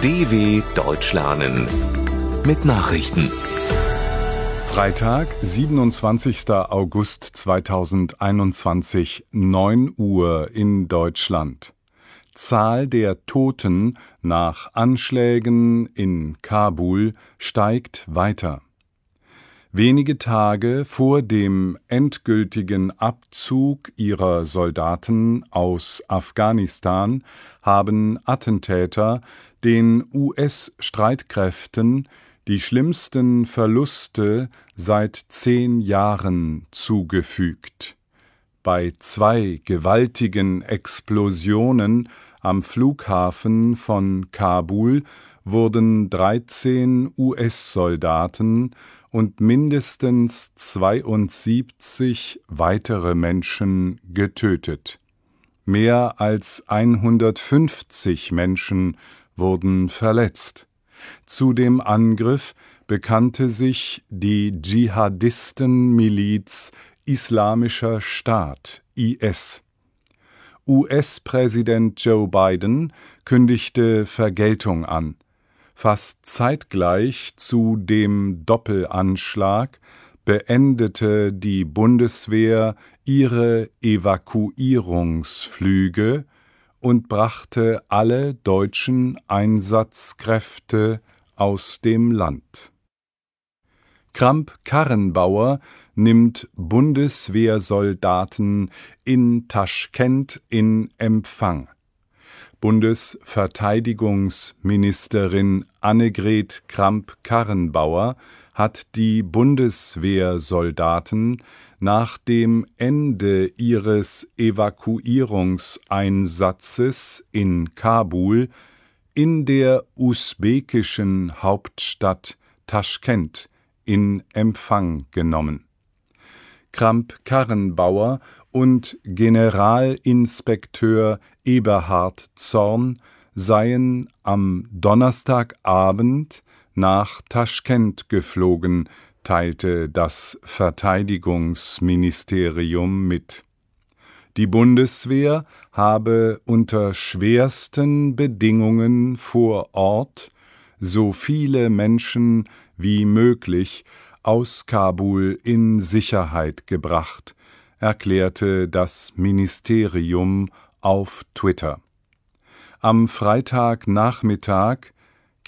DW Deutsch lernen mit Nachrichten. Freitag, 27. August 2021, 9 Uhr in Deutschland. Zahl der Toten nach Anschlägen in Kabul steigt weiter. Wenige Tage vor dem endgültigen Abzug ihrer Soldaten aus Afghanistan haben Attentäter den US-Streitkräften die schlimmsten Verluste seit zehn Jahren zugefügt. Bei zwei gewaltigen Explosionen am Flughafen von Kabul wurden 13 US-Soldaten und mindestens 72 weitere Menschen getötet. Mehr als 150 Menschen wurden verletzt. Zu dem Angriff bekannte sich die Dschihadistenmiliz Islamischer Staat IS. US-Präsident Joe Biden kündigte Vergeltung an. Fast zeitgleich zu dem Doppelanschlag beendete die Bundeswehr ihre Evakuierungsflüge und brachte alle deutschen Einsatzkräfte aus dem Land. Kramp-Karrenbauer nimmt Bundeswehrsoldaten in Taschkent in Empfang. Bundesverteidigungsministerin Annegret Kramp-Karrenbauer hat die Bundeswehrsoldaten nach dem Ende ihres Evakuierungseinsatzes in Kabul in der usbekischen Hauptstadt Taschkent in Empfang genommen. Kramp-Karrenbauer und Generalinspekteur Eberhard Zorn seien am Donnerstagabend nach Taschkent geflogen, teilte das Verteidigungsministerium mit. Die Bundeswehr habe unter schwersten Bedingungen vor Ort so viele Menschen wie möglich aus Kabul in Sicherheit gebracht, erklärte das Ministerium auf Twitter. Am Freitagnachmittag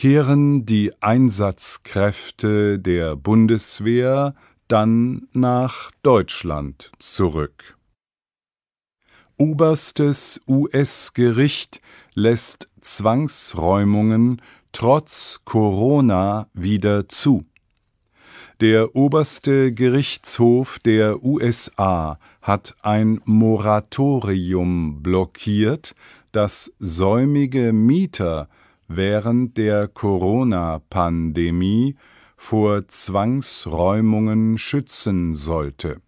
kehren die Einsatzkräfte der Bundeswehr dann nach Deutschland zurück. Oberstes US-Gericht lässt Zwangsräumungen trotz Corona wieder zu. Der oberste Gerichtshof der USA hat ein Moratorium blockiert, das säumige Mieter während der Corona-Pandemie vor Zwangsräumungen schützen sollte.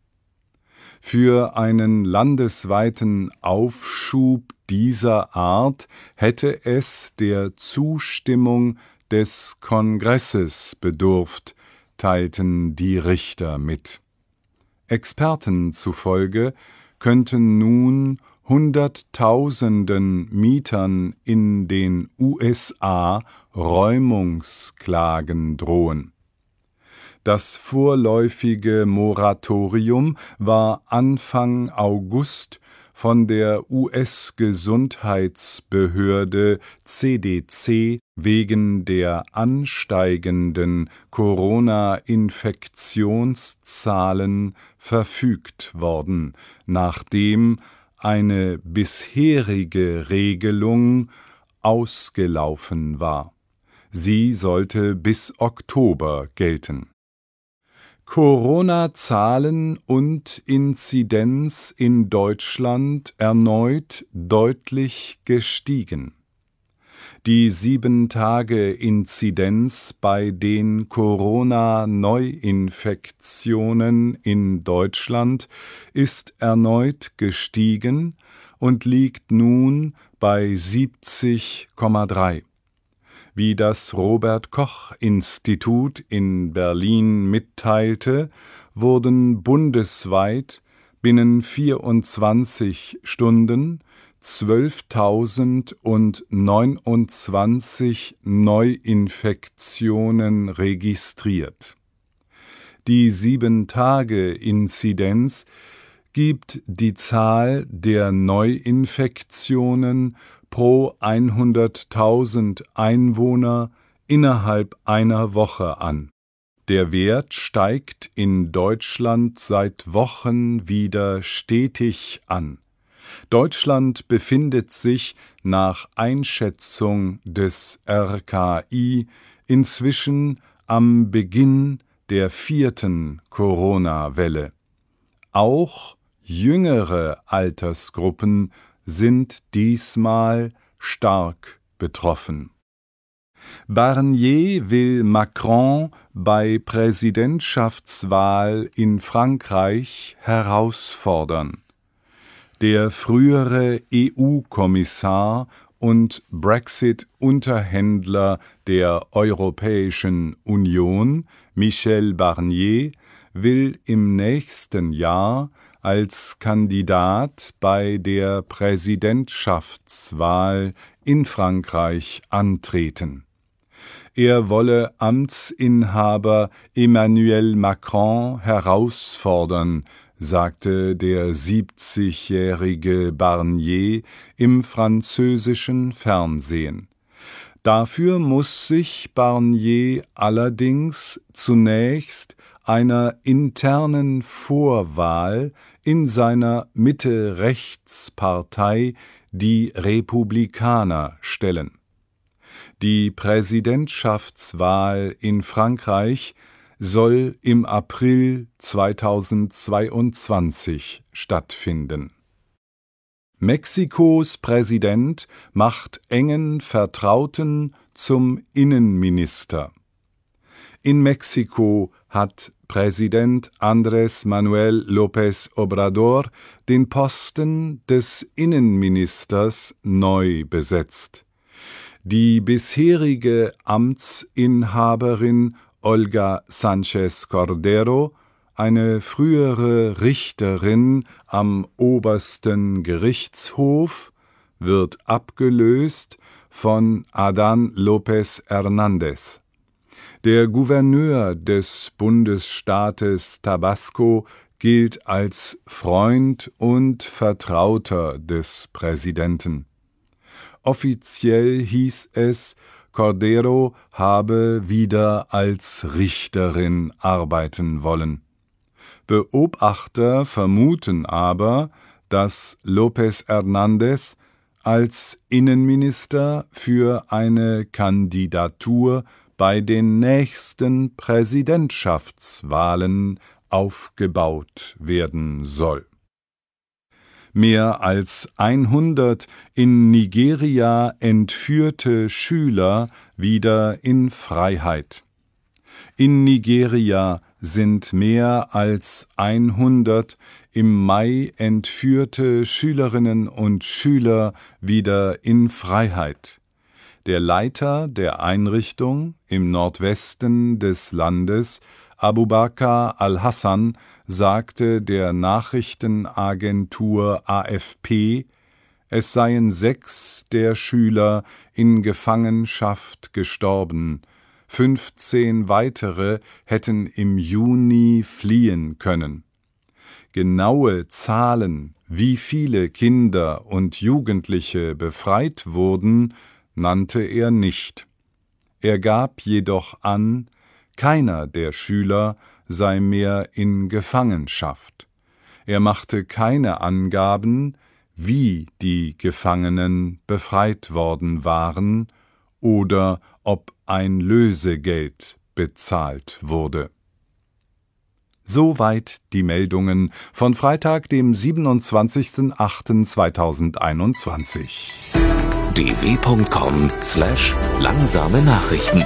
Für einen landesweiten Aufschub dieser Art hätte es der Zustimmung des Kongresses bedurft, teilten die Richter mit. Experten zufolge könnten nun Hunderttausenden Mietern in den USA Räumungsklagen drohen. Das vorläufige Moratorium war Anfang August von der US-Gesundheitsbehörde CDC wegen der ansteigenden Corona-Infektionszahlen verfügt worden, nachdem eine bisherige Regelung ausgelaufen war. Sie sollte bis Oktober gelten. Corona-Zahlen und Inzidenz in Deutschland erneut deutlich gestiegen die Sieben-Tage-Inzidenz bei den Corona-Neuinfektionen in Deutschland ist erneut gestiegen und liegt nun bei 70,3. Wie das Robert Koch Institut in Berlin mitteilte, wurden bundesweit binnen 24 Stunden 12.029 Neuinfektionen registriert. Die Sieben-Tage-Inzidenz gibt die Zahl der Neuinfektionen pro 100.000 Einwohner innerhalb einer Woche an. Der Wert steigt in Deutschland seit Wochen wieder stetig an. Deutschland befindet sich nach Einschätzung des RKI inzwischen am Beginn der vierten Corona-Welle. Auch jüngere Altersgruppen sind diesmal stark betroffen. Barnier will Macron bei Präsidentschaftswahl in Frankreich herausfordern. Der frühere EU-Kommissar und Brexit-Unterhändler der Europäischen Union, Michel Barnier, will im nächsten Jahr als Kandidat bei der Präsidentschaftswahl in Frankreich antreten. Er wolle Amtsinhaber Emmanuel Macron herausfordern, sagte der 70-jährige Barnier im französischen Fernsehen. Dafür muss sich Barnier allerdings zunächst einer internen Vorwahl in seiner Mitte-Rechts-Partei, die Republikaner, stellen. Die Präsidentschaftswahl in Frankreich soll im April 2022 stattfinden. Mexikos Präsident macht engen Vertrauten zum Innenminister. In Mexiko hat Präsident Andrés Manuel López Obrador den Posten des Innenministers neu besetzt. Die bisherige Amtsinhaberin Olga Sanchez Cordero, eine frühere Richterin am obersten Gerichtshof, wird abgelöst von Adan López Hernández. Der Gouverneur des Bundesstaates Tabasco gilt als Freund und Vertrauter des Präsidenten. Offiziell hieß es, Cordero habe wieder als Richterin arbeiten wollen. Beobachter vermuten aber, dass López Hernández als Innenminister für eine Kandidatur bei den nächsten Präsidentschaftswahlen aufgebaut werden soll mehr als 100 in Nigeria entführte Schüler wieder in Freiheit. In Nigeria sind mehr als 100 im Mai entführte Schülerinnen und Schüler wieder in Freiheit. Der Leiter der Einrichtung im Nordwesten des Landes Abubakar al-Hassan sagte der Nachrichtenagentur AFP, es seien sechs der Schüler in Gefangenschaft gestorben, 15 weitere hätten im Juni fliehen können. Genaue Zahlen, wie viele Kinder und Jugendliche befreit wurden, nannte er nicht. Er gab jedoch an, keiner der Schüler sei mehr in Gefangenschaft. Er machte keine Angaben, wie die Gefangenen befreit worden waren oder ob ein Lösegeld bezahlt wurde. Soweit die Meldungen von Freitag, dem 27.08.2021. dw.com/langsame Nachrichten